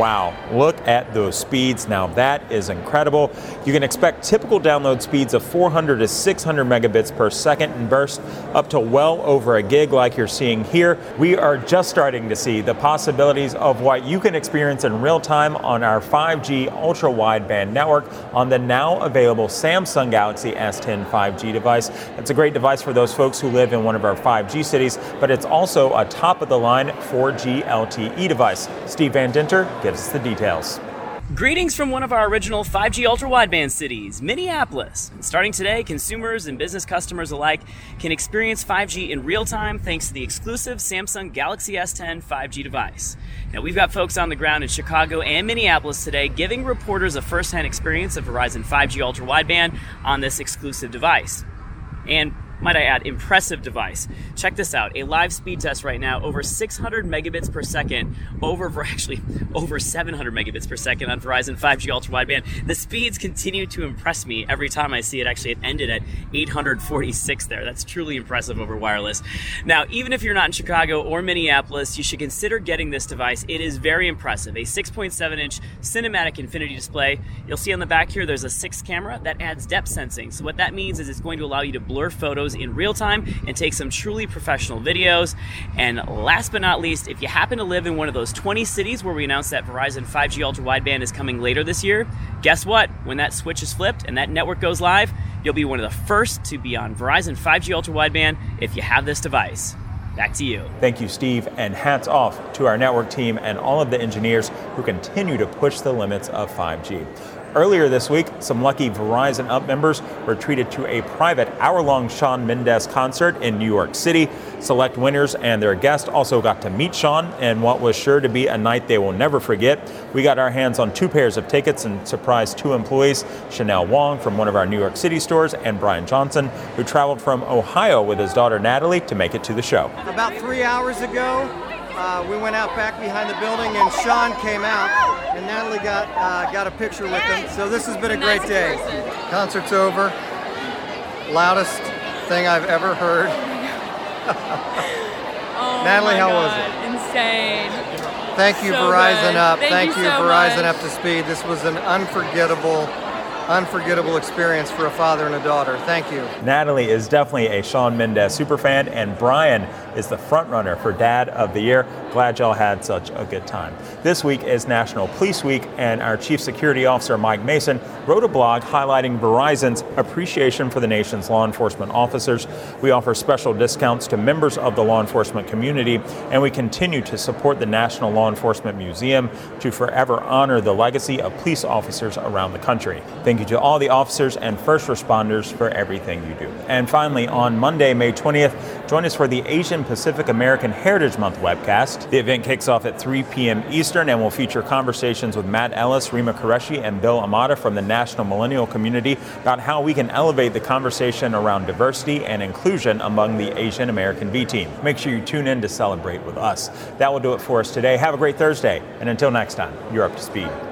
Wow, look at those speeds. Now that is incredible. You can expect typical download speeds of 400 to 600 megabits per second in burst, up to well over a gig like you're seeing here. We are just starting to see the possibilities of what you can experience in real time on our 5G ultra wideband network on the now available Samsung Galaxy S10 5G device. It's a great device for those folks who live in one of our 5G cities, but it's also a top of the line 4G LTE device. Steve Van Dinter gives us the details. Greetings from one of our original 5G ultra wideband cities, Minneapolis. And starting today, consumers and business customers alike can experience 5G in real time thanks to the exclusive Samsung Galaxy S10 5G device. Now, we've got folks on the ground in Chicago and Minneapolis today giving reporters a first hand experience of Verizon 5G ultra wideband on this exclusive device. And might I add, impressive device. Check this out a live speed test right now, over 600 megabits per second, over actually over 700 megabits per second on Verizon 5G ultra wideband. The speeds continue to impress me every time I see it. Actually, it ended at 846 there. That's truly impressive over wireless. Now, even if you're not in Chicago or Minneapolis, you should consider getting this device. It is very impressive. A 6.7 inch cinematic infinity display. You'll see on the back here there's a six camera that adds depth sensing. So, what that means is it's going to allow you to blur photos photos in real time and take some truly professional videos. And last but not least, if you happen to live in one of those 20 cities where we announced that Verizon 5G ultra wideband is coming later this year, guess what? When that switch is flipped and that network goes live, you'll be one of the first to be on Verizon 5G ultra wideband if you have this device. Back to you. Thank you, Steve, and hats off to our network team and all of the engineers who continue to push the limits of 5G. Earlier this week, some lucky Verizon Up members were treated to a private hour long Shawn Mendes concert in New York City. Select winners and their guest also got to meet Shawn in what was sure to be a night they will never forget. We got our hands on two pairs of tickets and surprised two employees Chanel Wong from one of our New York City stores and Brian Johnson, who traveled from Ohio with his daughter Natalie to make it to the show. About three hours ago, uh, we went out back behind the building and Shawn came out and Natalie got uh, got a picture with him. So this has been a great day. Concert's over. Loudest thing I've ever heard. oh Natalie, how God. was it? Insane. Thank you, So Verizon good. Up. Thank you you, so Verizon much. Up to Speed. This was an unforgettable, unforgettable experience for a father and a daughter. Thank you. Natalie is definitely a Shawn Mendes superfan, and Brian is the frontrunner for Dad of the Year. Glad y'all had such a good time. This week is National Police Week, and our Chief Security Officer, Mike Mason, wrote a blog highlighting Verizon's appreciation for the nation's law enforcement officers. We offer special discounts to members of the law enforcement community, and we continue to support the National Law Enforcement Museum to forever honor the legacy of police officers around the country. You to all the officers and first responders for everything you do. And finally, on Monday, May 20th, join us for the Asian Pacific American Heritage Month webcast. The event kicks off at 3 p.m. Eastern and will feature conversations with Matt Ellis, Rima Qureshi, and Bill Imada from the National Millennial Community about how we can elevate the conversation around diversity and inclusion among the Asian American V team. Make sure you tune in to celebrate with us. That will do it for us today. Have a great Thursday, and until next time, you're up to speed.